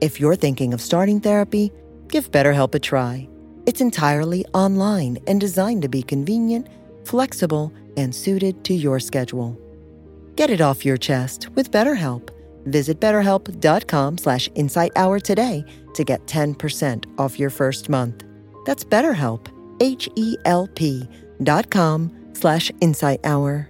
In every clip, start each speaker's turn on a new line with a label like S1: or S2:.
S1: If you're thinking of starting therapy, give BetterHelp a try. It's entirely online and designed to be convenient, flexible, and suited to your schedule. Get it off your chest with BetterHelp. Visit betterhelp.com slash insighthour today to get 10% off your first month. That's BetterHelp, H-E-L-P dot com slash insighthour.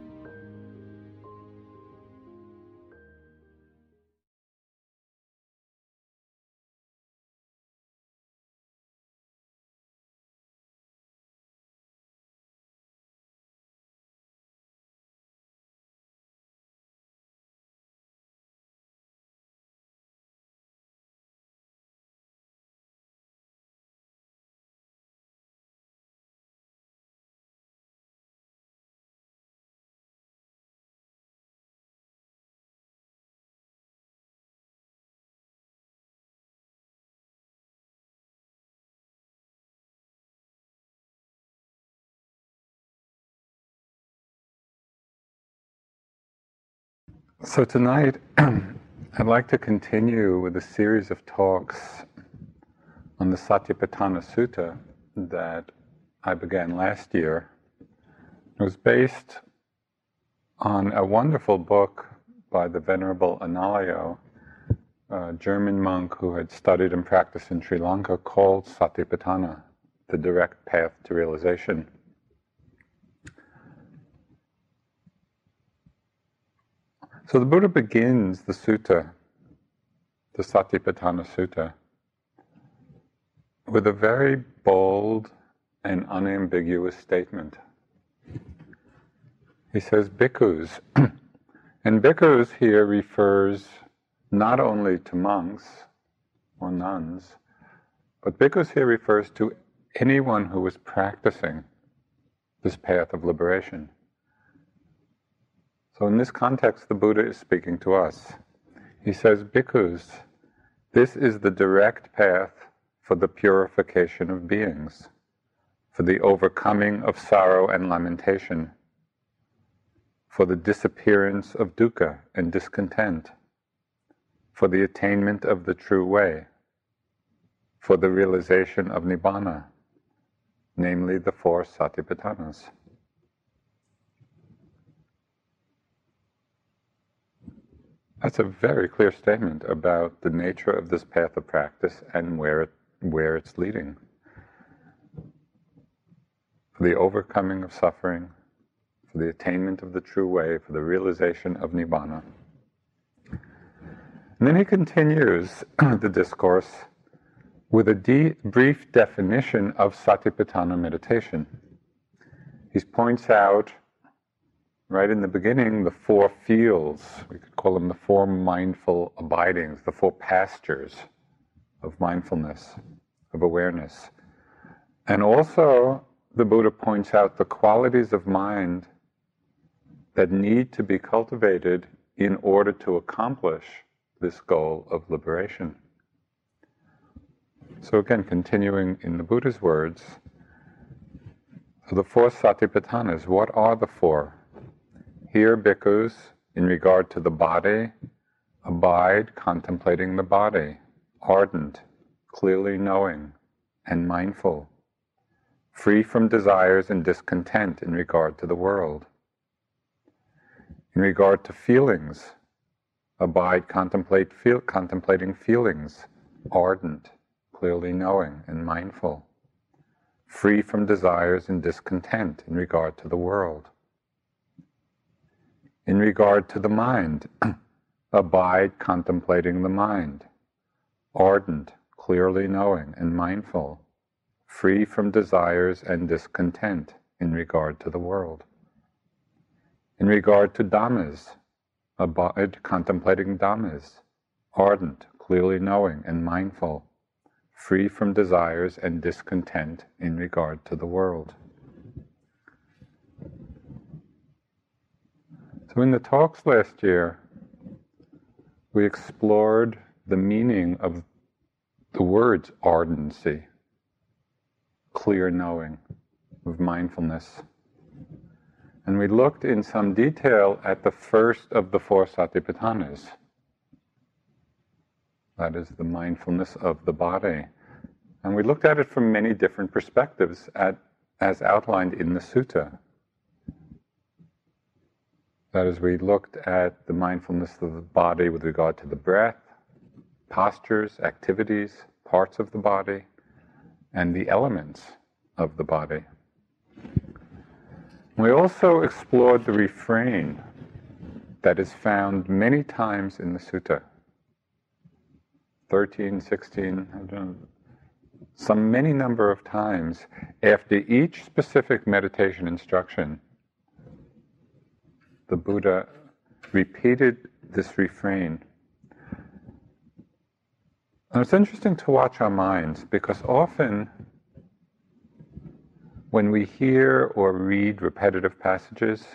S2: So, tonight I'd like to continue with a series of talks on the Satipatthana Sutta that I began last year. It was based on a wonderful book by the Venerable Analayo, a German monk who had studied and practiced in Sri Lanka, called Satipatthana, The Direct Path to Realization. So the Buddha begins the sutta, the Satipatthana Sutta, with a very bold and unambiguous statement. He says, bhikkhus, and bhikkhus here refers not only to monks or nuns, but bhikkhus here refers to anyone who is practicing this path of liberation. So, in this context, the Buddha is speaking to us. He says, Bhikkhus, this is the direct path for the purification of beings, for the overcoming of sorrow and lamentation, for the disappearance of dukkha and discontent, for the attainment of the true way, for the realization of nibbana, namely the four satipatthanas. That's a very clear statement about the nature of this path of practice and where it, where it's leading. For the overcoming of suffering, for the attainment of the true way, for the realization of nibbana. And then he continues the discourse with a de- brief definition of satipatthana meditation. He points out right in the beginning, the four fields, we could call them the four mindful abidings, the four pastures of mindfulness, of awareness. And also, the Buddha points out the qualities of mind that need to be cultivated in order to accomplish this goal of liberation. So, again, continuing in the Buddha's words, the four satipatthanas, what are the four? Here, bhikkhus, in regard to the body, abide contemplating the body, ardent, clearly knowing, and mindful, free from desires and discontent in regard to the world. In regard to feelings, abide contemplate feel, contemplating feelings, ardent, clearly knowing and mindful, free from desires and discontent in regard to the world. In regard to the mind, abide contemplating the mind, ardent, clearly knowing and mindful, free from desires and discontent in regard to the world. In regard to Dhammas, abide contemplating Dhammas, ardent, clearly knowing and mindful, free from desires and discontent in regard to the world. So, in the talks last year, we explored the meaning of the words ardency, clear knowing, of mindfulness. And we looked in some detail at the first of the four satipatthanas. That is the mindfulness of the body. And we looked at it from many different perspectives at, as outlined in the sutta. That is, we looked at the mindfulness of the body with regard to the breath, postures, activities, parts of the body, and the elements of the body. We also explored the refrain that is found many times in the sutta 13, 16, know, some many number of times after each specific meditation instruction. The Buddha repeated this refrain and it's interesting to watch our minds because often when we hear or read repetitive passages,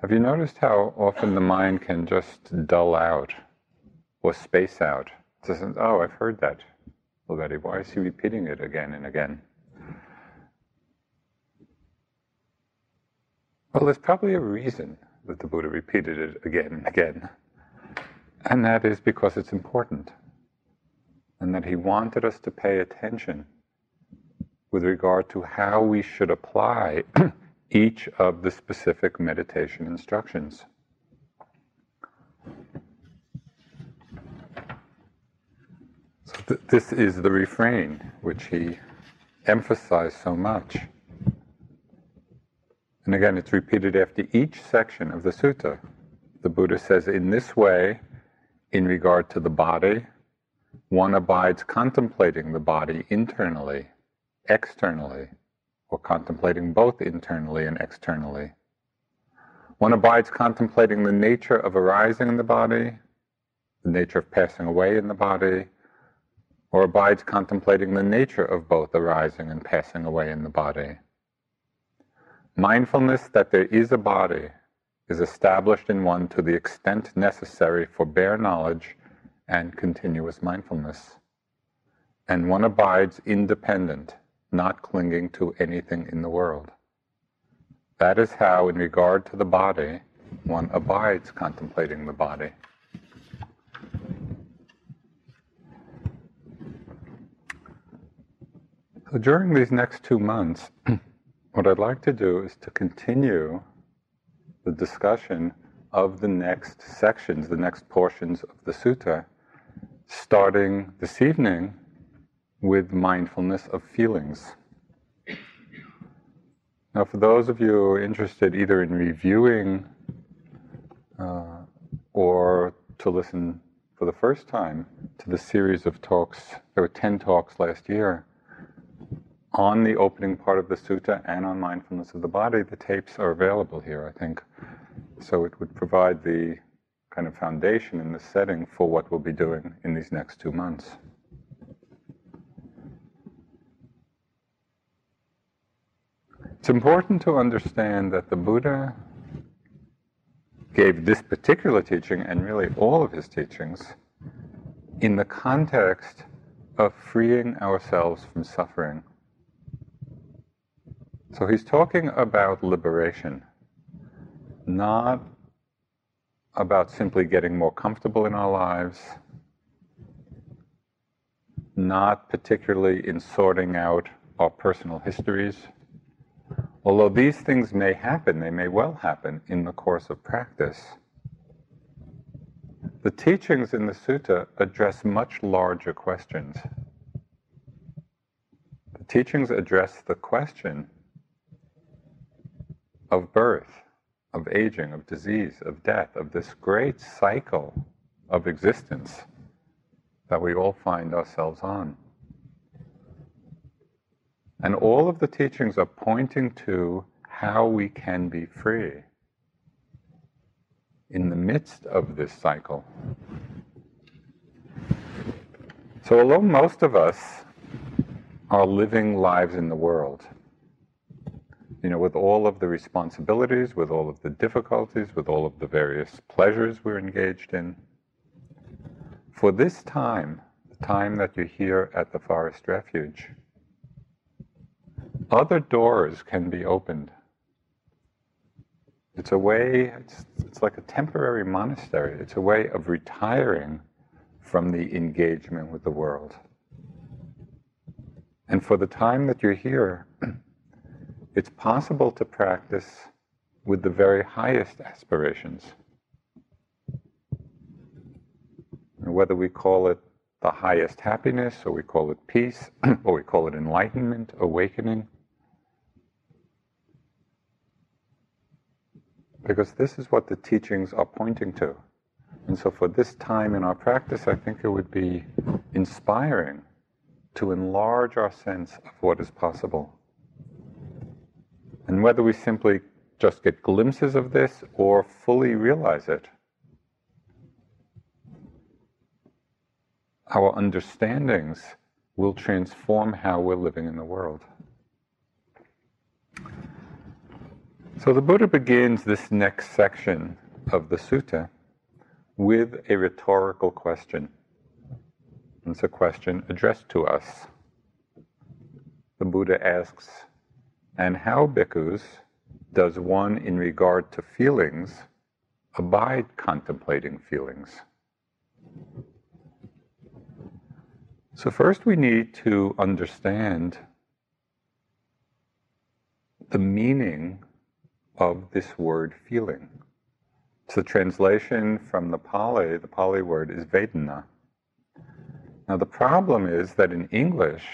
S2: have you noticed how often the mind can just dull out or space out? It says, oh, I've heard that already. Why is he repeating it again and again? Well, there's probably a reason that the Buddha repeated it again and again. And that is because it's important and that he wanted us to pay attention with regard to how we should apply each of the specific meditation instructions. So th- this is the refrain which he emphasized so much. And again, it's repeated after each section of the sutta. The Buddha says, in this way, in regard to the body, one abides contemplating the body internally, externally, or contemplating both internally and externally. One abides contemplating the nature of arising in the body, the nature of passing away in the body, or abides contemplating the nature of both arising and passing away in the body. Mindfulness that there is a body is established in one to the extent necessary for bare knowledge and continuous mindfulness. And one abides independent, not clinging to anything in the world. That is how, in regard to the body, one abides contemplating the body. So during these next two months, what I'd like to do is to continue the discussion of the next sections, the next portions of the sutta, starting this evening with mindfulness of feelings. Now, for those of you interested either in reviewing uh, or to listen for the first time to the series of talks, there were 10 talks last year on the opening part of the sutta and on mindfulness of the body. The tapes are available here, I think. So it would provide the kind of foundation in the setting for what we'll be doing in these next two months. It's important to understand that the Buddha gave this particular teaching and really all of his teachings in the context of freeing ourselves from suffering. So he's talking about liberation, not about simply getting more comfortable in our lives, not particularly in sorting out our personal histories. Although these things may happen, they may well happen in the course of practice. The teachings in the sutta address much larger questions. The teachings address the question of birth, of aging, of disease, of death, of this great cycle of existence that we all find ourselves on. And all of the teachings are pointing to how we can be free in the midst of this cycle. So, although most of us are living lives in the world, you know, with all of the responsibilities, with all of the difficulties, with all of the various pleasures we're engaged in, for this time, the time that you're here at the Forest Refuge, other doors can be opened. It's a way, it's, it's like a temporary monastery. It's a way of retiring from the engagement with the world. And for the time that you're here, it's possible to practice with the very highest aspirations. whether we call it the highest happiness, or we call it peace, or we call it enlightenment, awakening. Because this is what the teachings are pointing to. And so, for this time in our practice, I think it would be inspiring to enlarge our sense of what is possible. And whether we simply just get glimpses of this or fully realize it, our understandings will transform how we're living in the world. So the Buddha begins this next section of the sutta with a rhetorical question. It's a question addressed to us. The Buddha asks, And how, bhikkhus, does one in regard to feelings abide contemplating feelings? So, first, we need to understand the meaning of this word feeling. It's a translation from the Pali. The Pali word is Vedana. Now, the problem is that in English,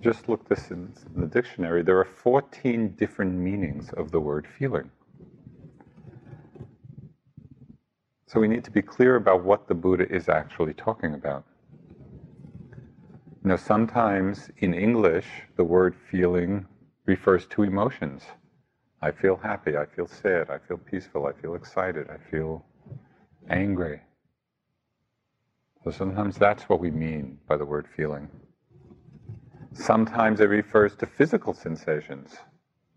S2: just look this in the dictionary, there are 14 different meanings of the word feeling. So we need to be clear about what the Buddha is actually talking about. Know, sometimes in English, the word feeling refers to emotions. I feel happy, I feel sad, I feel peaceful, I feel excited, I feel angry. So sometimes that's what we mean by the word feeling. Sometimes it refers to physical sensations.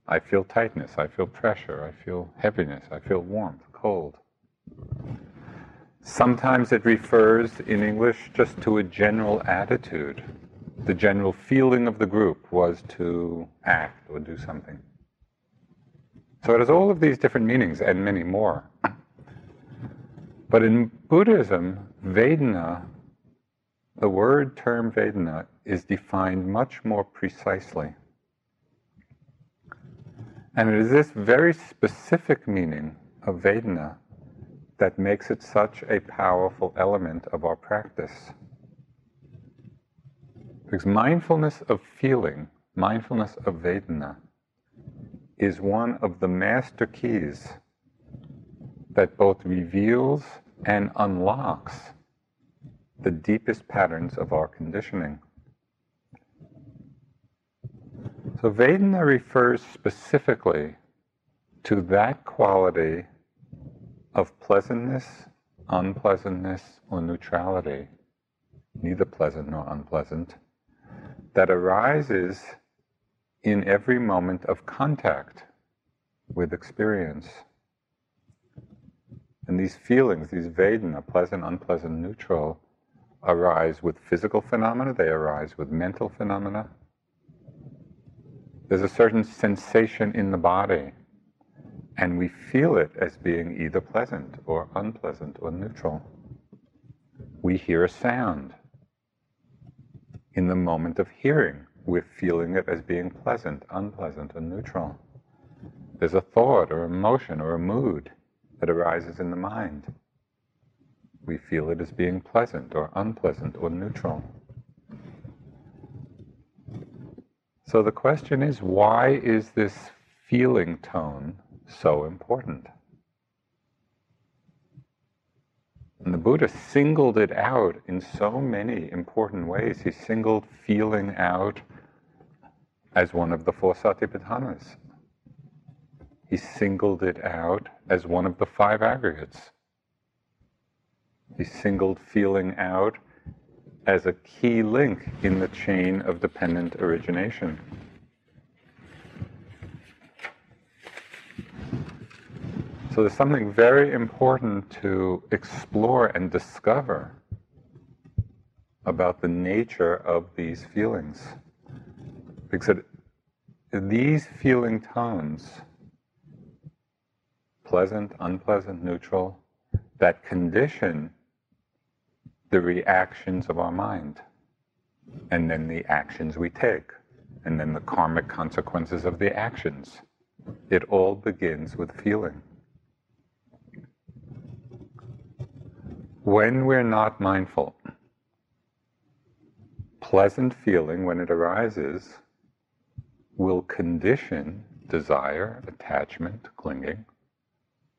S2: I feel tightness, I feel pressure, I feel heaviness, I feel warmth, cold. Sometimes it refers in English just to a general attitude. The general feeling of the group was to act or do something. So it has all of these different meanings and many more. But in Buddhism, Vedana, the word term Vedana, is defined much more precisely. And it is this very specific meaning of Vedana that makes it such a powerful element of our practice. Because mindfulness of feeling, mindfulness of Vedana, is one of the master keys that both reveals and unlocks the deepest patterns of our conditioning. So, Vedana refers specifically to that quality of pleasantness, unpleasantness, or neutrality, neither pleasant nor unpleasant, that arises in every moment of contact with experience. And these feelings, these Vedana, pleasant, unpleasant, neutral, arise with physical phenomena, they arise with mental phenomena. There's a certain sensation in the body and we feel it as being either pleasant or unpleasant or neutral. We hear a sound. In the moment of hearing, we're feeling it as being pleasant, unpleasant, or neutral. There's a thought or emotion or a mood that arises in the mind. We feel it as being pleasant or unpleasant or neutral. So the question is why is this feeling tone so important? And the Buddha singled it out in so many important ways. He singled feeling out as one of the four satipatthanas. He singled it out as one of the five aggregates. He singled feeling out as a key link in the chain of dependent origination. So there's something very important to explore and discover about the nature of these feelings. Because these feeling tones, pleasant, unpleasant, neutral, that condition the reactions of our mind, and then the actions we take, and then the karmic consequences of the actions. It all begins with feeling. When we're not mindful, pleasant feeling, when it arises, will condition desire, attachment, clinging.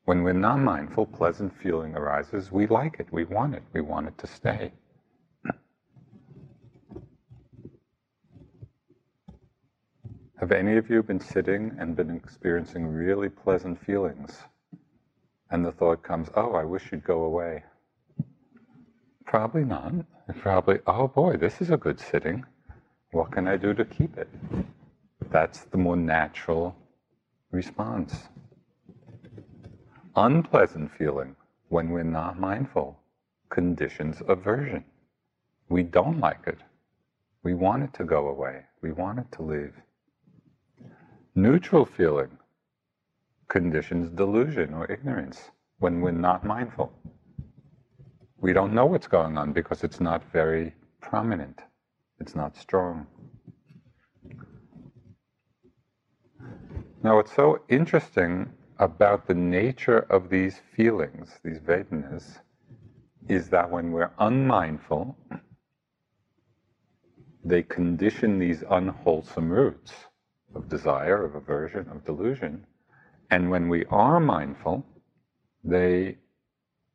S2: When we're not mindful, pleasant feeling arises, we like it, we want it, we want it to stay. Have any of you been sitting and been experiencing really pleasant feelings? And the thought comes, oh, I wish you'd go away. Probably not. Probably, oh boy, this is a good sitting. What can I do to keep it? That's the more natural response unpleasant feeling when we're not mindful conditions aversion. We don't like it. We want it to go away. We want it to leave. Neutral feeling conditions delusion or ignorance when we're not mindful. We don't know what's going on because it's not very prominent, it's not strong. Now, what's so interesting about the nature of these feelings, these Vedanas, is that when we're unmindful, they condition these unwholesome roots of desire, of aversion, of delusion. And when we are mindful, they,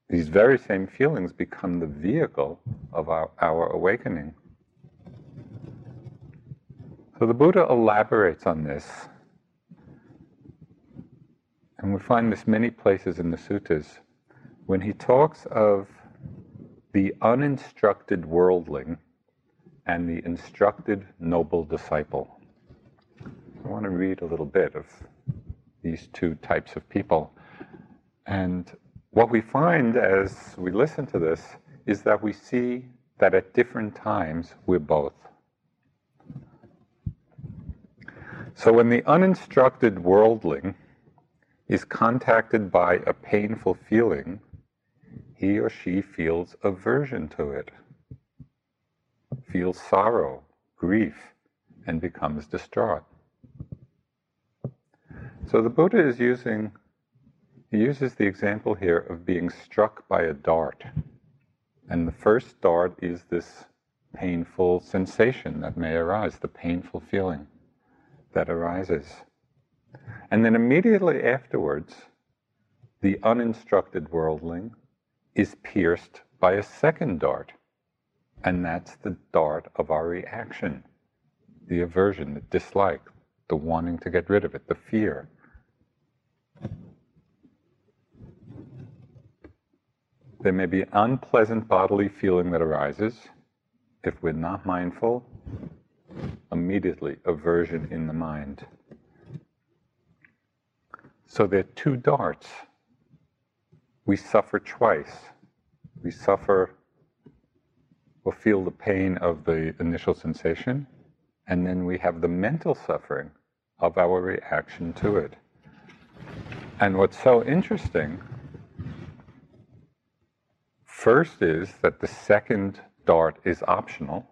S2: these very same feelings become the vehicle of our, our awakening. So the Buddha elaborates on this and we find this many places in the suttas, when he talks of the uninstructed worldling and the instructed noble disciple. I want to read a little bit of these two types of people. And what we find as we listen to this is that we see that at different times we're both. So when the uninstructed worldling is contacted by a painful feeling, he or she feels aversion to it, feels sorrow, grief, and becomes distraught. So the Buddha is using, he uses the example here of being struck by a dart. And the first dart is this painful sensation that may arise, the painful feeling that arises. And then immediately afterwards, the uninstructed worldling is pierced by a second dart. And that's the dart of our reaction the aversion, the dislike, the wanting to get rid of it, the fear. There may be unpleasant bodily feeling that arises. If we're not mindful, immediately aversion in the mind. So there are two darts. We suffer twice. We suffer or feel the pain of the initial sensation, and then we have the mental suffering of our reaction to it. And what's so interesting, first is that the second dart is optional,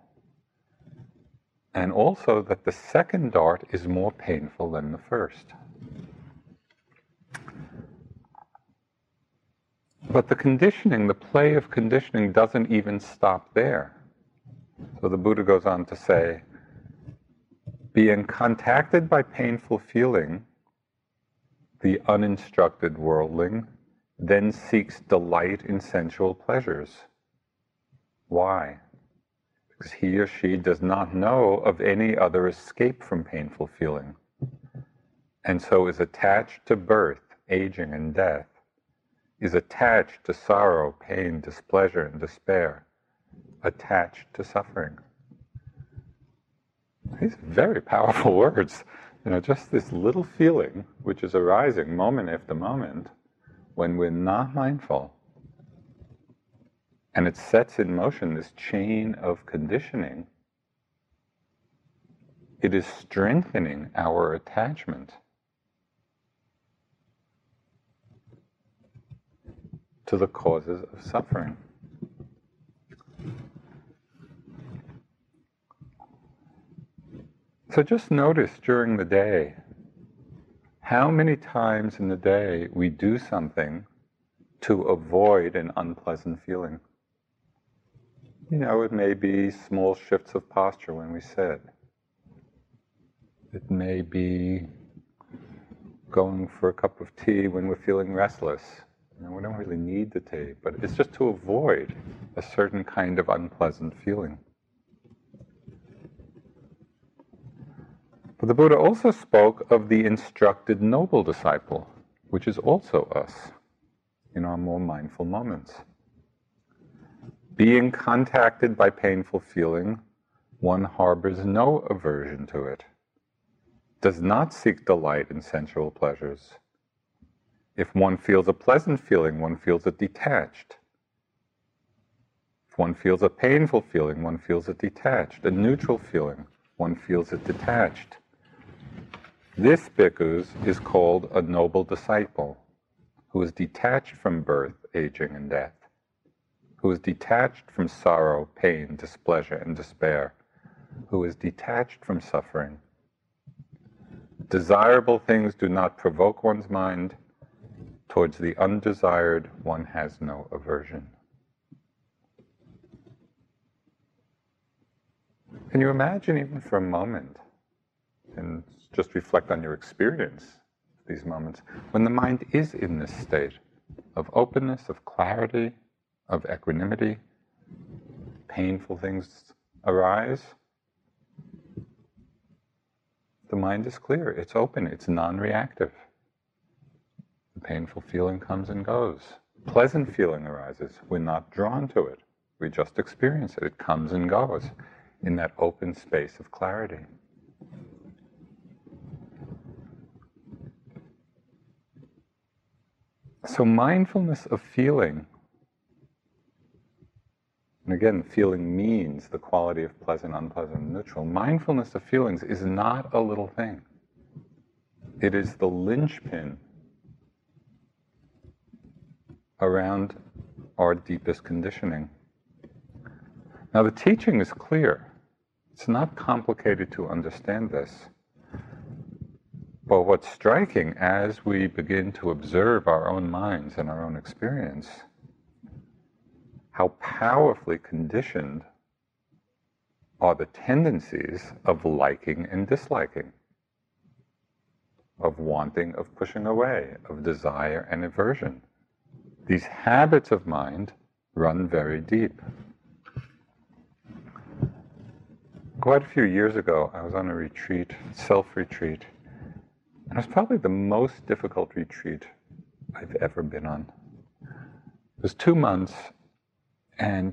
S2: and also that the second dart is more painful than the first. But the conditioning, the play of conditioning, doesn't even stop there. So the Buddha goes on to say, being contacted by painful feeling, the uninstructed worldling then seeks delight in sensual pleasures. Why? Because he or she does not know of any other escape from painful feeling, and so is attached to birth, aging, and death is attached to sorrow, pain, displeasure, and despair, attached to suffering. These are very powerful words. You know, just this little feeling which is arising moment after moment when we're not mindful. And it sets in motion this chain of conditioning. It is strengthening our attachment to the causes of suffering. So just notice during the day how many times in the day we do something to avoid an unpleasant feeling. You know, it may be small shifts of posture when we sit. It may be going for a cup of tea when we're feeling restless. We don't really need the tape, but it's just to avoid a certain kind of unpleasant feeling. But the Buddha also spoke of the instructed noble disciple, which is also us in our more mindful moments. Being contacted by painful feeling, one harbors no aversion to it, does not seek delight in sensual pleasures if one feels a pleasant feeling, one feels it detached. If one feels a painful feeling, one feels it detached. A neutral feeling, one feels it detached. This bhikkhus is called a noble disciple, who is detached from birth, aging, and death, who is detached from sorrow, pain, displeasure, and despair, who is detached from suffering. Desirable things do not provoke one's mind Towards the undesired, one has no aversion. Can you imagine, even for a moment, and just reflect on your experience, these moments, when the mind is in this state of openness, of clarity, of equanimity, painful things arise? The mind is clear, it's open, it's non reactive. The painful feeling comes and goes. Pleasant feeling arises. We're not drawn to it. We just experience it. It comes and goes in that open space of clarity. So, mindfulness of feeling, and again, feeling means the quality of pleasant, unpleasant, neutral. Mindfulness of feelings is not a little thing, it is the linchpin around our deepest conditioning. Now, the teaching is clear. It's not complicated to understand this. But what's striking as we begin to observe our own minds and our own experience, how powerfully conditioned are the tendencies of liking and disliking, of wanting, of pushing away, of desire and aversion. These habits of mind run very deep. Quite a few years ago, I was on a retreat, self retreat, and it was probably the most difficult retreat I've ever been on. It was two months, and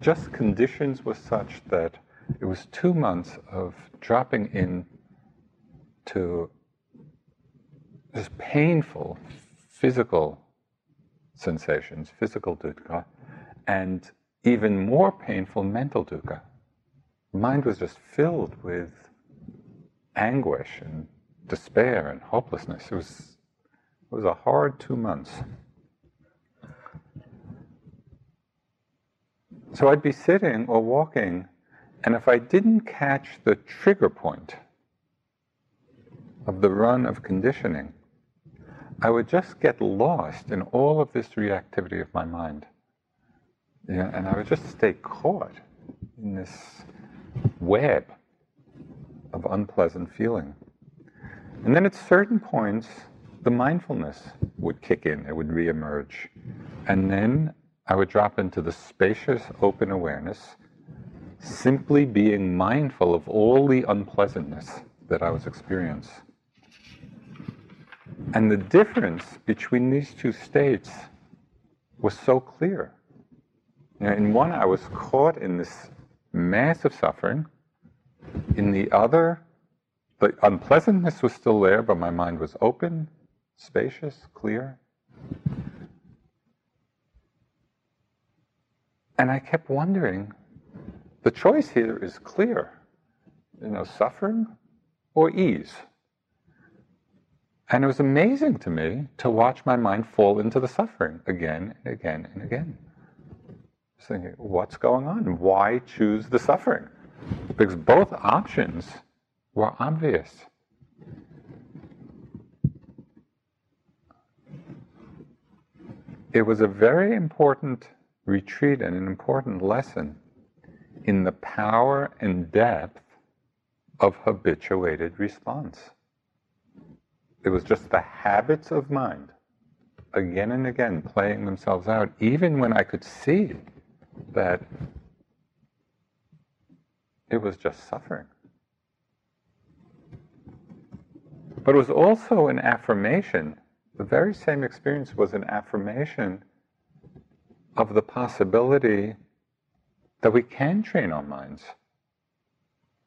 S2: just conditions were such that it was two months of dropping in to this painful physical sensations, physical dukkha, and even more painful mental dukkha. Mind was just filled with anguish and despair and hopelessness. It was It was a hard two months. So I'd be sitting or walking, and if I didn't catch the trigger point of the run of conditioning, I would just get lost in all of this reactivity of my mind. Yeah, and I would just stay caught in this web of unpleasant feeling. And then at certain points, the mindfulness would kick in, it would reemerge. And then I would drop into the spacious, open awareness, simply being mindful of all the unpleasantness that I was experiencing. And the difference between these two states was so clear. In one, I was caught in this massive suffering. In the other, the unpleasantness was still there, but my mind was open, spacious, clear. And I kept wondering the choice here is clear you know, suffering or ease. And it was amazing to me to watch my mind fall into the suffering again and again and again. thinking, what's going on? Why choose the suffering? Because both options were obvious. It was a very important retreat and an important lesson in the power and depth of habituated response. It was just the habits of mind, again and again, playing themselves out, even when I could see that it was just suffering. But it was also an affirmation. The very same experience was an affirmation of the possibility that we can train our minds.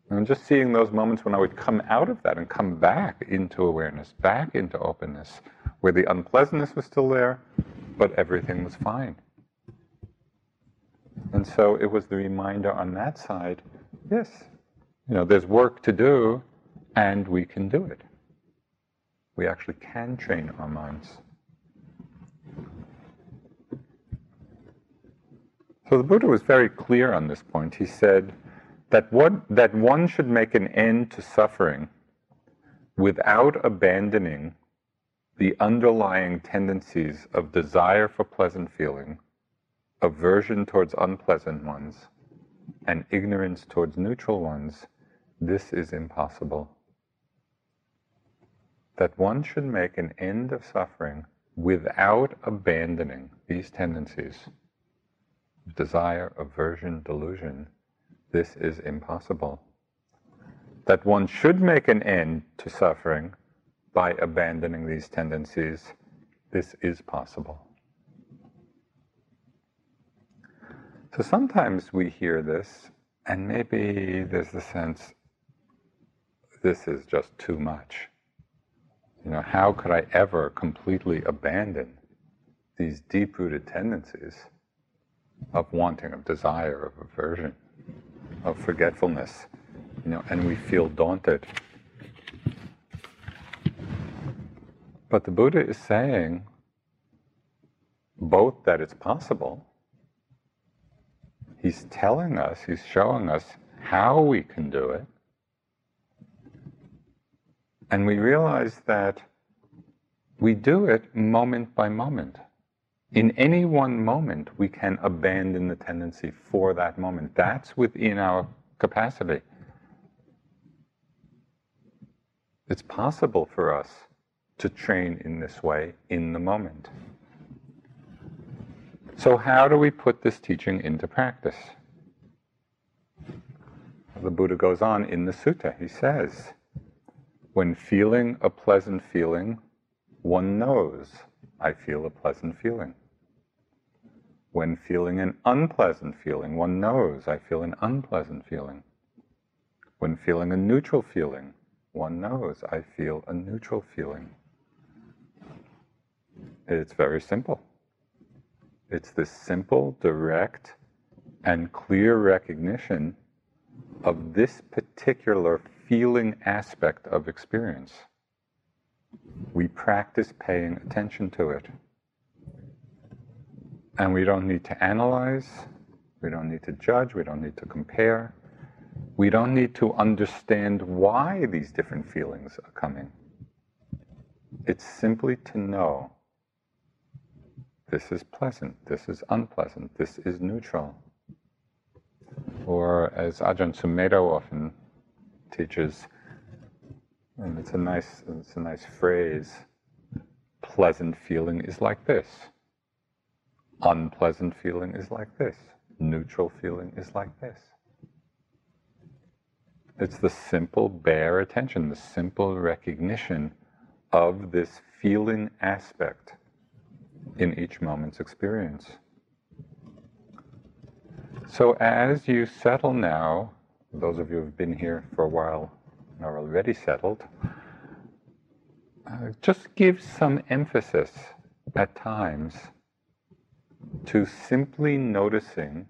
S2: And just seeing those moments when I would come out of that and come back into awareness, back into openness, where the unpleasantness was still there, but everything was fine. And so it was the reminder on that side yes, you know, there's work to do, and we can do it. We actually can train our minds. So the Buddha was very clear on this point. He said, that one, that one should make an end to suffering without abandoning the underlying tendencies of desire for pleasant feeling, aversion towards unpleasant ones, and ignorance towards neutral ones, this is impossible. That one should make an end of suffering without abandoning these tendencies desire, aversion, delusion, this is impossible. That one should make an end to suffering by abandoning these tendencies, this is possible. So sometimes we hear this, and maybe there's the sense this is just too much. You know, how could I ever completely abandon these deep rooted tendencies of wanting, of desire, of aversion? Of forgetfulness, you know, and we feel daunted. But the Buddha is saying both that it's possible, he's telling us, he's showing us how we can do it, and we realize that we do it moment by moment in any one moment, we can abandon the tendency for that moment. That's within our capacity. It's possible for us to train in this way in the moment. So, how do we put this teaching into practice? The Buddha goes on in the sutta. He says, When feeling a pleasant feeling, one knows I feel a pleasant feeling. When feeling an unpleasant feeling, one knows I feel an unpleasant feeling. When feeling a neutral feeling, one knows I feel a neutral feeling. It's very simple. It's this simple, direct, and clear recognition of this particular feeling aspect of experience. we practice paying attention to it. And we don't need to analyze, we don't need to judge, we don't need to compare. We don't need to understand why these different feelings are coming. It's simply to know this is pleasant, this is unpleasant, this is neutral. Or as Ajahn Sumedho often teaches, and it's a nice, it's a nice phrase, pleasant feeling is like this. Unpleasant feeling is like this. Neutral feeling is like this. It's the simple bare attention, the simple recognition of this feeling aspect in each moment's experience. So, as you settle now, those of you who've been here for a while and are already settled, uh, just give some emphasis at times to simply noticing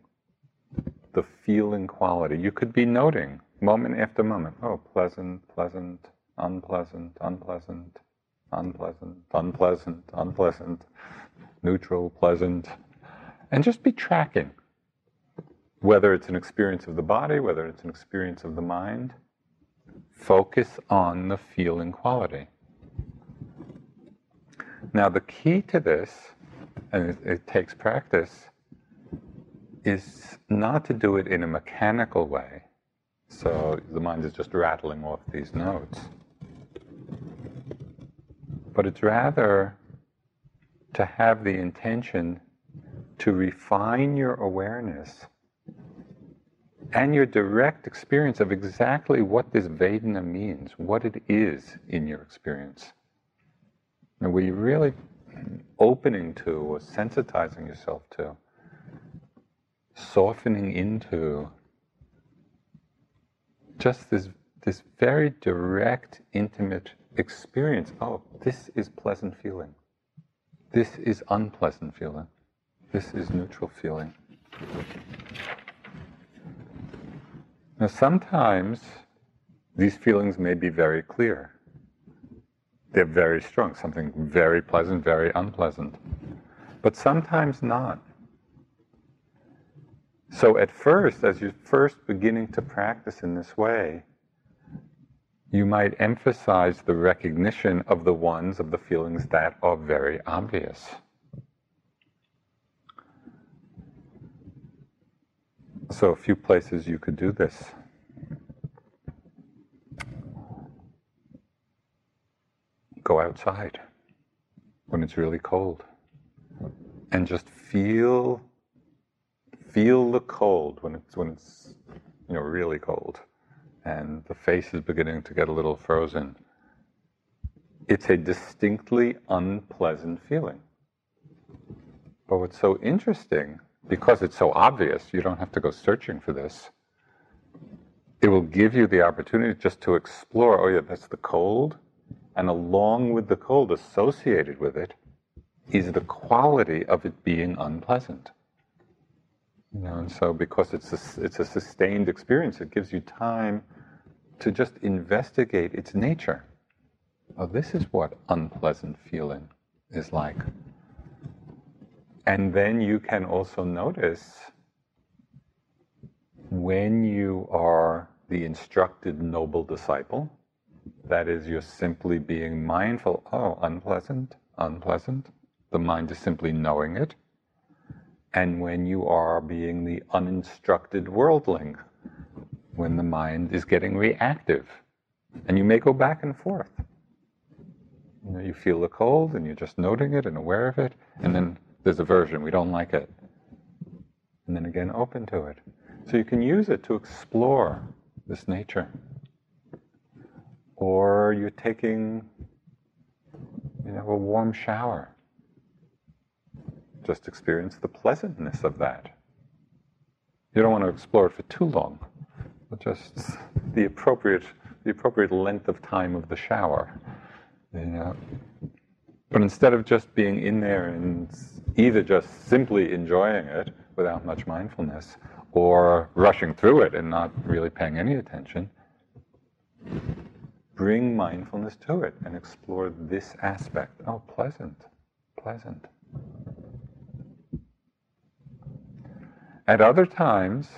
S2: the feeling quality. You could be noting moment after moment oh, pleasant, pleasant, unpleasant, unpleasant, unpleasant, unpleasant, unpleasant, neutral, pleasant, and just be tracking whether it's an experience of the body, whether it's an experience of the mind. Focus on the feeling quality. Now, the key to this, and it, it takes practice, is not to do it in a mechanical way. So the mind is just rattling off these notes. But it's rather to have the intention to refine your awareness and your direct experience of exactly what this Vedana means, what it is in your experience. And were you really opening to or sensitizing yourself to, softening into just this, this very direct, intimate experience. Oh, this is pleasant feeling. This is unpleasant feeling. This is neutral feeling. Now, sometimes these feelings may be very clear. They're very strong, something very pleasant, very unpleasant. But sometimes not. So, at first, as you're first beginning to practice in this way, you might emphasize the recognition of the ones of the feelings that are very obvious. So, a few places you could do this. Go outside when it's really cold and just feel feel the cold when it's when it's you know really cold and the face is beginning to get a little frozen. It's a distinctly unpleasant feeling. But what's so interesting because it's so obvious, you don't have to go searching for this. It will give you the opportunity just to explore oh, yeah, that's the cold. And along with the cold associated with it is the quality of it being unpleasant. You know, and so because it's a, it's a sustained experience, it gives you time to just investigate its nature. Oh, this is what unpleasant feeling is like. And then you can also notice when you are the instructed noble disciple, that is, you're simply being mindful, oh, unpleasant, unpleasant. The mind is simply knowing it. And when you are being the uninstructed worldling, when the mind is getting reactive, and you may go back and forth. You know, you feel the cold and you're just noting it and aware of it, and then there's aversion, we don't like it. And then again, open to it. So you can use it to explore this nature. Or you're taking, you know, a warm shower. Just experience the pleasantness of that. You don't want to explore it for too long, but just the appropriate, the appropriate length of time of the shower. You know? But instead of just being in there and either just simply enjoying it without much mindfulness or rushing through it and not really paying any attention, bring mindfulness to it and explore this aspect. Oh, pleasant, pleasant. At other times,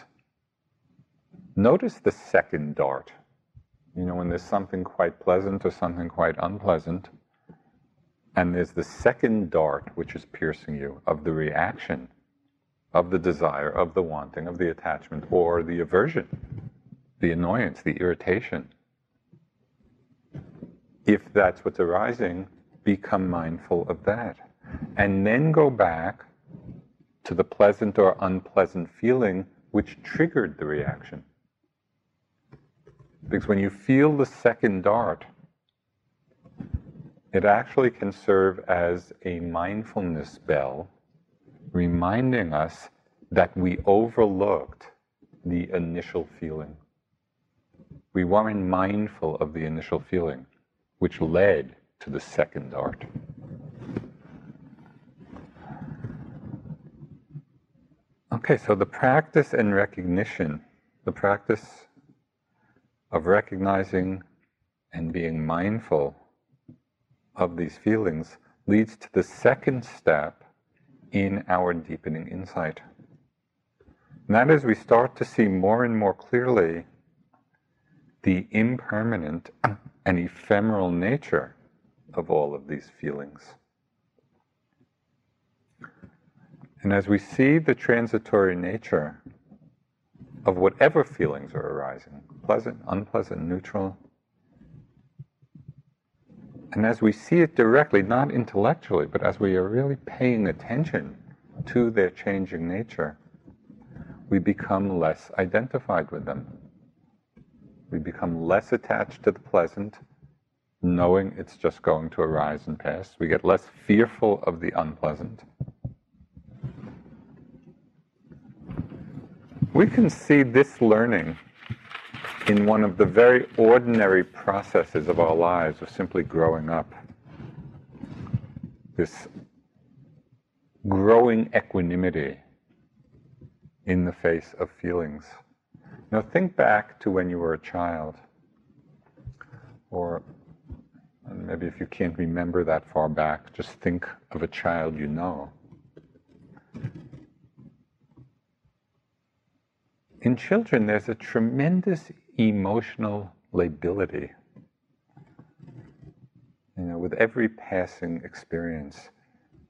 S2: notice the second dart. You know, when there's something quite pleasant or something quite unpleasant, and there's the second dart which is piercing you of the reaction, of the desire, of the wanting, of the attachment, or the aversion, the annoyance, the irritation. If that's what's arising, become mindful of that. And then go back to the pleasant or unpleasant feeling which triggered the reaction. Because when you feel the second dart, it actually can serve as a mindfulness bell, reminding us that we overlooked the initial feeling. We weren't mindful of the initial feeling, which led to the second dart. Okay, so the practice and recognition, the practice of recognizing and being mindful of these feelings leads to the second step in our deepening insight. And that is, we start to see more and more clearly the impermanent and ephemeral nature of all of these feelings. And as we see the transitory nature of whatever feelings are arising, pleasant, unpleasant, neutral, and as we see it directly, not intellectually, but as we are really paying attention to their changing nature, we become less identified with them. We become less attached to the pleasant, knowing it's just going to arise and pass. We get less fearful of the unpleasant. We can see this learning in one of the very ordinary processes of our lives of simply growing up. This growing equanimity in the face of feelings. Now, think back to when you were a child, or maybe if you can't remember that far back, just think of a child you know. In children, there's a tremendous emotional lability. You know, with every passing experience,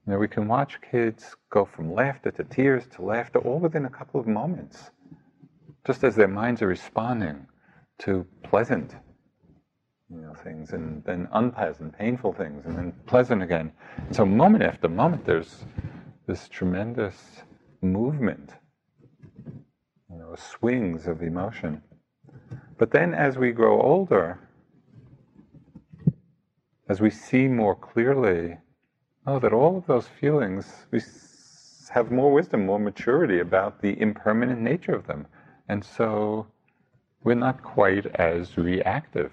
S2: you know, we can watch kids go from laughter to tears to laughter all within a couple of moments, just as their minds are responding to pleasant, you know, things, and then unpleasant, painful things, and then pleasant again. So moment after moment, there's this tremendous movement, you know, swings of emotion. But then as we grow older, as we see more clearly, oh, that all of those feelings, we have more wisdom, more maturity about the impermanent nature of them. And so we're not quite as reactive.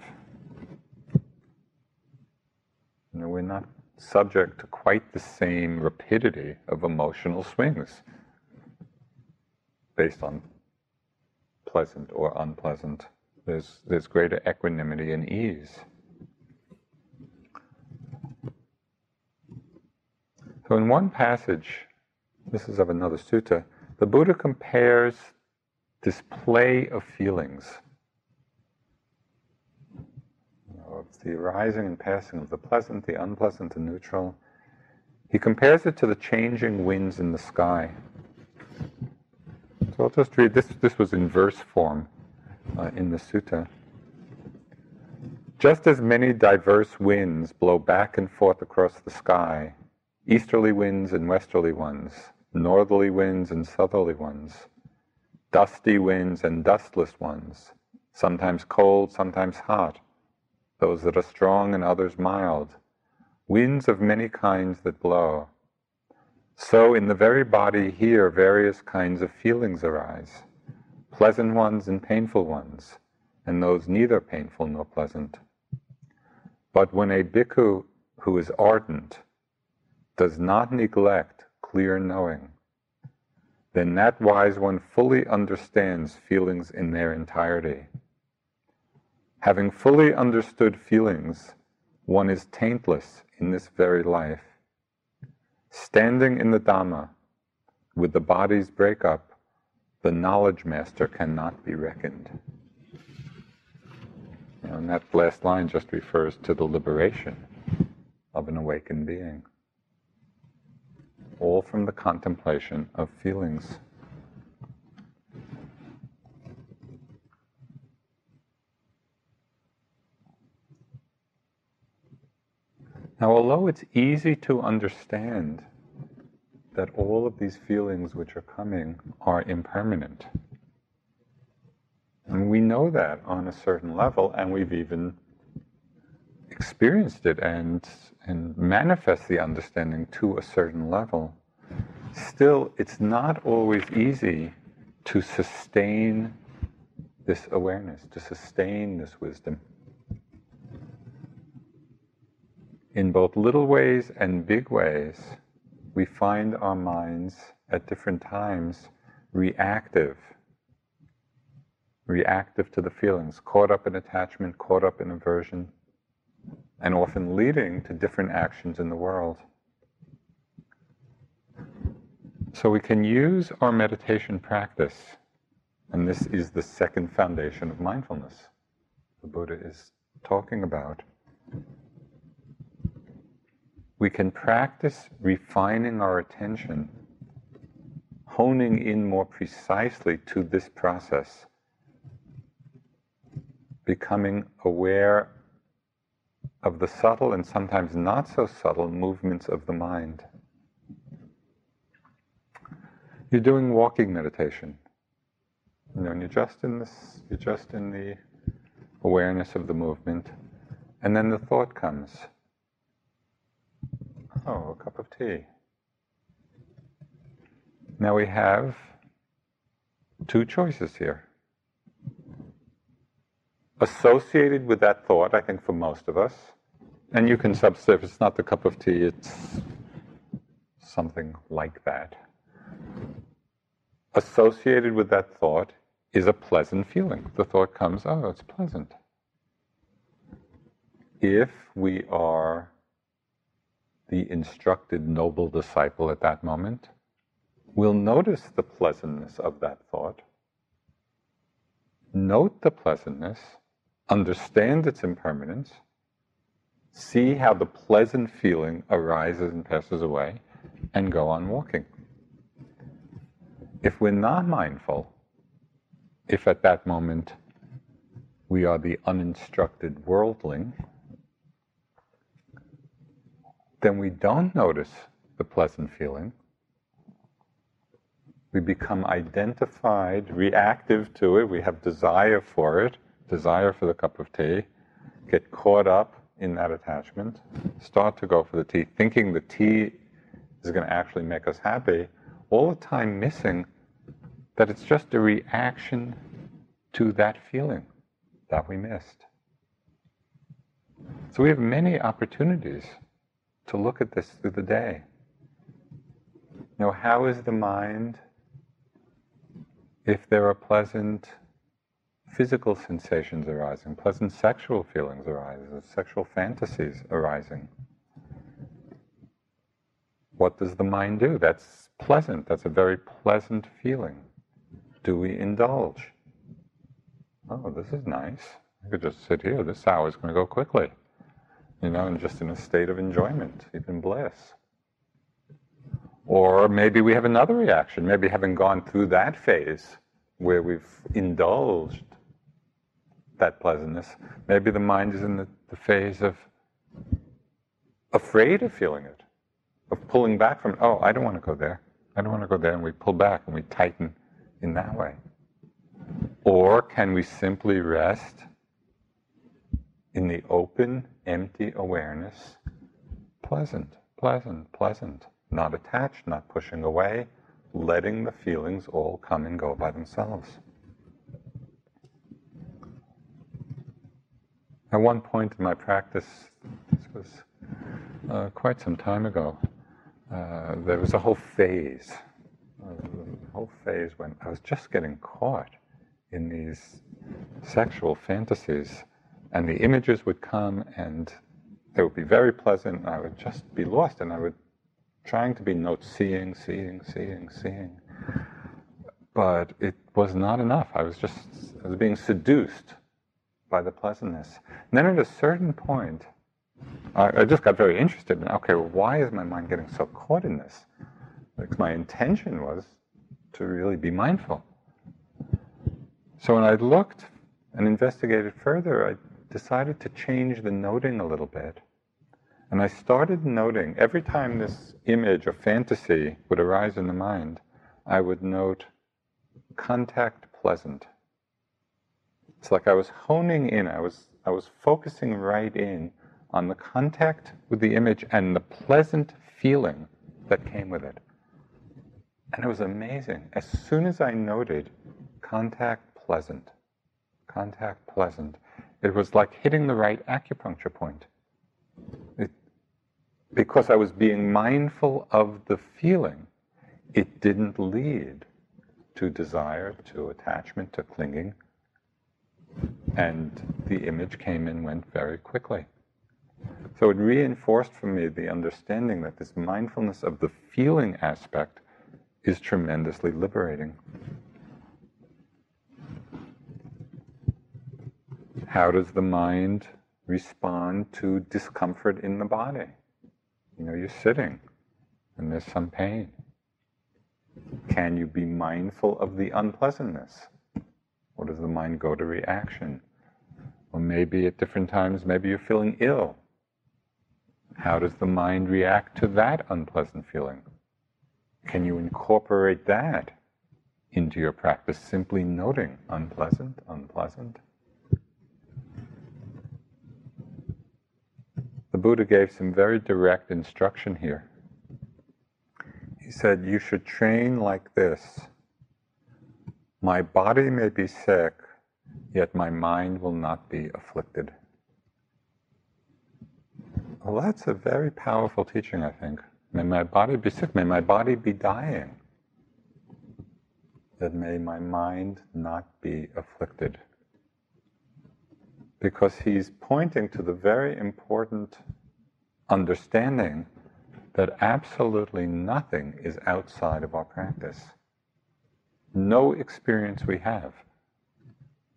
S2: You know, we're not subject to quite the same rapidity of emotional swings based on pleasant or unpleasant there's, there's greater equanimity and ease. So, in one passage, this is of another sutta, the Buddha compares this play of feelings. Of the arising and passing of the pleasant, the unpleasant, the neutral. He compares it to the changing winds in the sky. So I'll just read this. This was in verse form uh, in the sutta. Just as many diverse winds blow back and forth across the sky, easterly winds and westerly ones, northerly winds and southerly ones, dusty winds and dustless ones, sometimes cold, sometimes hot, those that are strong and others mild, winds of many kinds that blow. So in the very body here various kinds of feelings arise pleasant ones and painful ones, and those neither painful nor pleasant. But when a bhikkhu who is ardent does not neglect clear knowing, then that wise one fully understands feelings in their entirety. Having fully understood feelings, one is taintless in this very life. Standing in the Dhamma, with the body's breakup, the knowledge master cannot be reckoned. and that last line just refers to the liberation of an awakened being. All from the contemplation of feelings. Now, although it's easy to understand that all of these feelings which are coming are impermanent, and we know that on a certain level, and we've even experienced it and, and manifest the understanding to a certain level, still, it's not always easy to sustain this awareness, to sustain this wisdom. in both little ways and big ways, we find our minds at different times reactive, reactive to the feelings, caught up in attachment, caught up in aversion, and often leading to different actions in the world. So we can use our meditation practice, and this is the second foundation of mindfulness the Buddha is talking about we can practice refining our attention, honing in more precisely to this process, becoming aware of the subtle and sometimes not so subtle movements of the mind. You're doing walking meditation. You know, and you're just in this, you're just in the awareness of the movement, and then the thought comes. Oh, a cup of tea. Now we have two choices here. Associated with that thought, I think for most of us, and you can substitute, it's not the cup of tea, it's something like that. Associated with that thought is a pleasant feeling. The thought comes, oh, it's pleasant. If we are the instructed noble disciple at that moment we'll notice the pleasantness of that thought, note the pleasantness, understand its impermanence, see how the pleasant feeling arises and passes away, and go on walking. If we're not mindful, if at that moment we are the uninstructed worldling, then we don't notice the pleasant feeling. We become identified, reactive to it. We have desire for it, desire for the cup of tea, get caught up in that attachment, start to go for the tea, thinking the tea is going to actually make us happy, all the time missing that it's just a reaction to that feeling that we missed. So we have many opportunities to look at this through the day. You know, how is the mind if there are pleasant physical sensations arising, pleasant sexual feelings arising, sexual fantasies arising? What does the mind do? That's pleasant. That's a very pleasant feeling. Do we indulge? Oh, this is nice. I could just sit here. This hour is going to go quickly you know, and just in a state of enjoyment, even bliss. Or maybe we have another reaction, maybe having gone through that phase where we've indulged that pleasantness, maybe the mind is in the, the phase of afraid of feeling it, of pulling back from, it. oh, I don't want to go there. I don't want to go there. And we pull back and we tighten in that way. Or can we simply rest in the open, empty awareness, pleasant, pleasant, pleasant, not attached, not pushing away, letting the feelings all come and go by themselves. At one point in my practice, this was uh, quite some time ago, uh, there was a whole phase, a whole phase when I was just getting caught in these sexual fantasies And the images would come and they would be very pleasant, and I would just be lost, and I would trying to be note seeing, seeing, seeing, seeing. But it was not enough. I was just I was being seduced by the pleasantness. And then at a certain point, I, I just got very interested in okay, well, why is my mind getting so caught in this? Because my intention was to really be mindful. So when I looked and investigated further, I decided to change the noting a little bit. And I started noting every time this image or fantasy would arise in the mind, I would note contact pleasant. It's like I was honing in, I was, I was focusing right in on the contact with the image and the pleasant feeling that came with it. And it was amazing. As soon as I noted contact pleasant, contact pleasant, it was like hitting the right acupuncture point. It, because I was being mindful of the feeling, it didn't lead to desire, to attachment, to clinging. And the image came and went very quickly. So it reinforced for me the understanding that this mindfulness of the feeling aspect is tremendously liberating. How does the mind respond to discomfort in the body? You know, you're sitting and there's some pain. Can you be mindful of the unpleasantness? Or does the mind go to reaction? Or maybe at different times, maybe you're feeling ill. How does the mind react to that unpleasant feeling? Can you incorporate that into your practice, simply noting unpleasant, unpleasant? The Buddha gave some very direct instruction here. He said, You should train like this My body may be sick, yet my mind will not be afflicted. Well, that's a very powerful teaching, I think. May my body be sick, may my body be dying, that may my mind not be afflicted. Because he's pointing to the very important understanding that absolutely nothing is outside of our practice. No experience we have,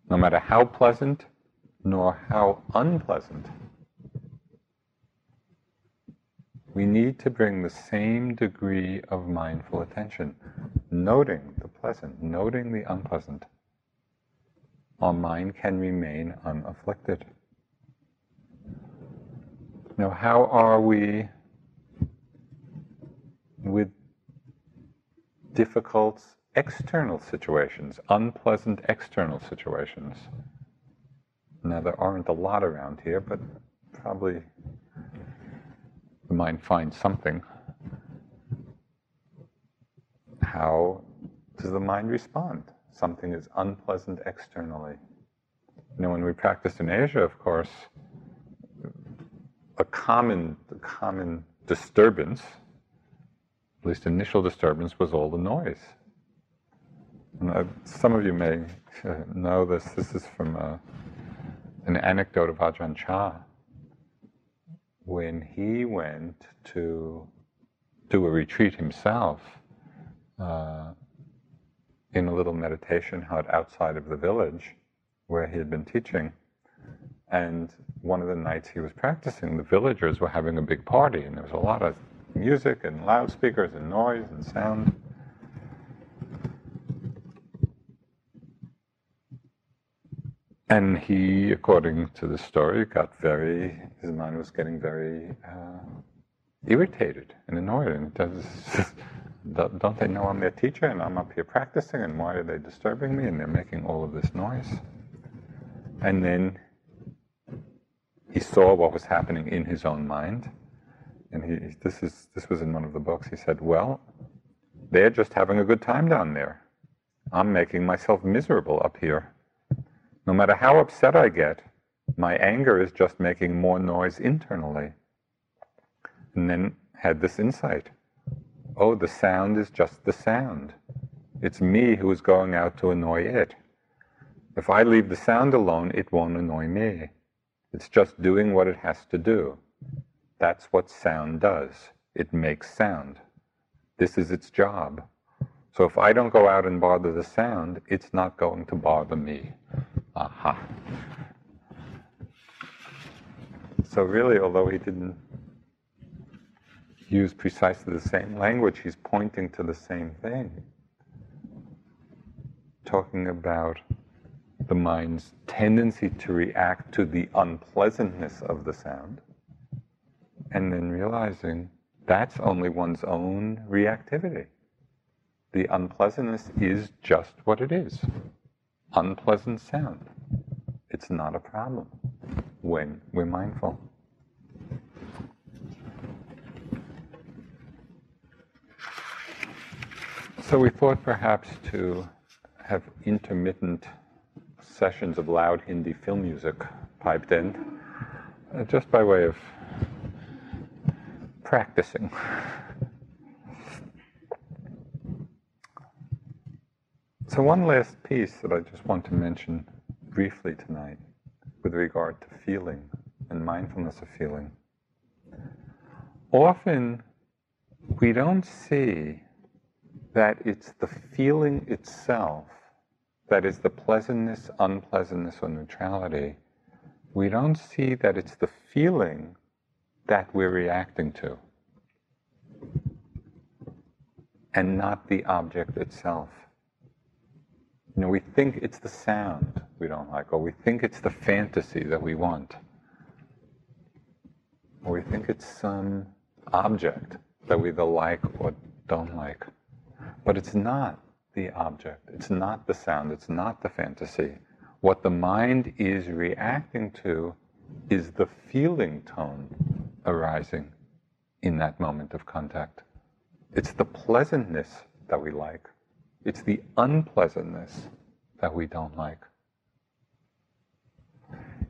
S2: no matter how pleasant nor how unpleasant, we need to bring the same degree of mindful attention, noting the pleasant, noting the unpleasant. Our mind can remain unafflicted. Now, how are we with difficult external situations, unpleasant external situations? Now, there aren't a lot around here, but probably the mind finds something, how does the mind respond? Something is unpleasant externally. You know, when we practiced in Asia, of course, a common, a common disturbance, at least initial disturbance, was all the noise. Uh, some of you may know this. This is from uh, an anecdote of Ajahn Chah when he went to do a retreat himself uh, in a little meditation hut outside of the village where he had been teaching. And one of the nights he was practicing, the villagers were having a big party, and there was a lot of music and loudspeakers and noise and sound. And he, according to the story, got very, his mind was getting very uh, irritated and annoyed. And does, don't they know I'm their teacher and I'm up here practicing and why are they disturbing me and they're making all of this noise? And then he saw what was happening in his own mind. And he, this, is, this was in one of the books. He said, Well, they're just having a good time down there. I'm making myself miserable up here. No matter how upset I get, my anger is just making more noise internally. And then had this insight oh, the sound is just the sound. It's me who is going out to annoy it. If I leave the sound alone, it won't annoy me. It's just doing what it has to do. That's what sound does. It makes sound. This is its job. So if I don't go out and bother the sound, it's not going to bother me. Aha. So really, although he didn't use precisely the same language, he's pointing to the same thing. Talking about the mind's tendency to react to the unpleasantness of the sound, and then realizing that's only one's own reactivity. The unpleasantness is just what it is unpleasant sound. It's not a problem when we're mindful. So we thought perhaps to have intermittent sessions of loud Hindi film music piped in, uh, just by way of practicing. So, one last piece that I just want to mention briefly tonight with regard to feeling and mindfulness of feeling. Often we don't see that it's the feeling itself that is the pleasantness, unpleasantness, or neutrality. We don't see that it's the feeling that we're reacting to and not the object itself. You know, we think it's the sound we don't like, or we think it's the fantasy that we want, or we think it's some object that we either like or don't like. But it's not the object, it's not the sound, it's not the fantasy. What the mind is reacting to is the feeling tone arising in that moment of contact. It's the pleasantness that we like it's the unpleasantness that we don't like.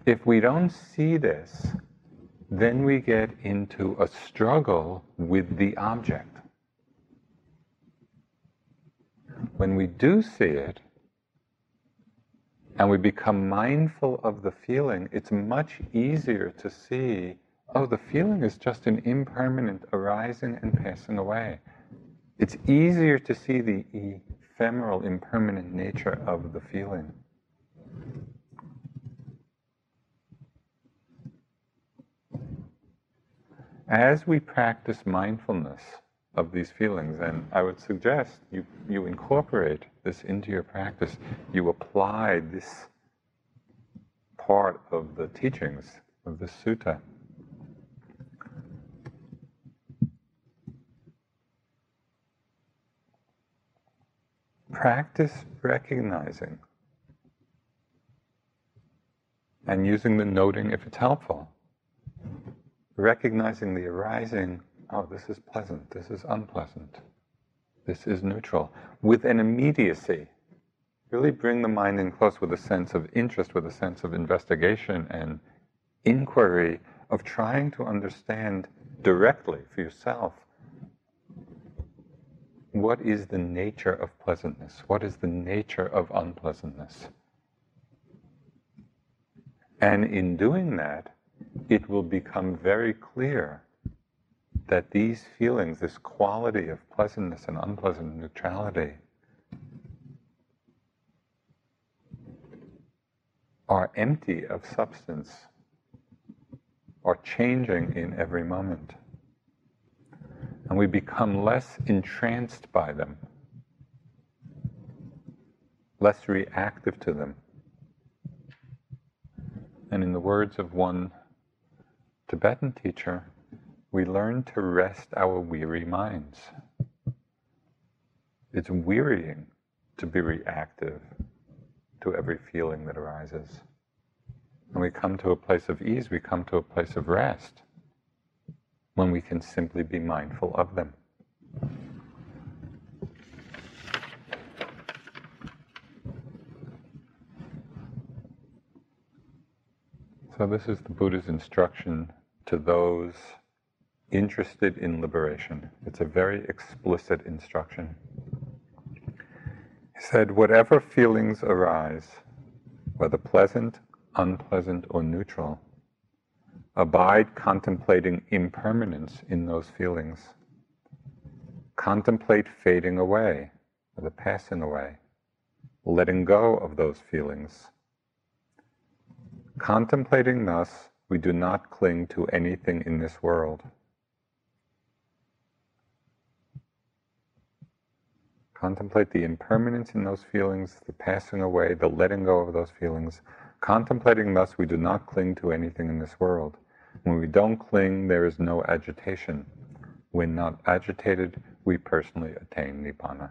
S2: If we don't see this, then we get into a struggle with the object. When we do see it, and we become mindful of the feeling, it's much easier to see oh, the feeling is just an impermanent arising and passing away. It's easier to see the ephemeral, impermanent nature of the feeling. As we practice mindfulness of these feelings, and I would suggest you, you incorporate this into your practice, you apply this part of the teachings of the sutta practice recognizing and using the noting if it's helpful. Recognizing the arising, oh, this is pleasant, this is unpleasant, this is neutral, with an immediacy. Really bring the mind in close with a sense of interest, with a sense of investigation and inquiry, of trying to understand directly for yourself what is the nature of pleasantness? What is the nature of unpleasantness? And in doing that, it will become very clear that these feelings, this quality of pleasantness and unpleasant neutrality, are empty of substance, are changing in every moment and we become less entranced by them, less reactive to them. And in the words of one Tibetan teacher, we learn to rest our weary minds. It's wearying to be reactive to every feeling that arises. When we come to a place of ease, we come to a place of rest when we can simply be mindful of them. So, this is the Buddha's instruction to those interested in liberation. It's a very explicit instruction. He said, Whatever feelings arise, whether pleasant, unpleasant, or neutral, Abide contemplating impermanence in those feelings. Contemplate fading away, or the passing away, letting go of those feelings. Contemplating thus, we do not cling to anything in this world. Contemplate the impermanence in those feelings, the passing away, the letting go of those feelings. Contemplating thus, we do not cling to anything in this world. When we don't cling, there is no agitation. When not agitated, we personally attain Nibbana.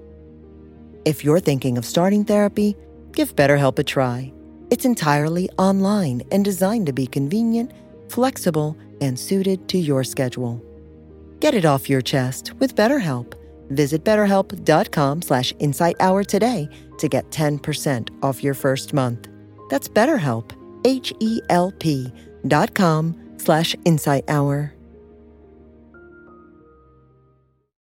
S1: If you're thinking of starting therapy, give BetterHelp a try. It's entirely online and designed to be convenient, flexible, and suited to your schedule. Get it off your chest with BetterHelp. Visit betterhelp.com slash insighthour today to get 10% off your first month. That's BetterHelp, H-E-L-P dot com slash insighthour.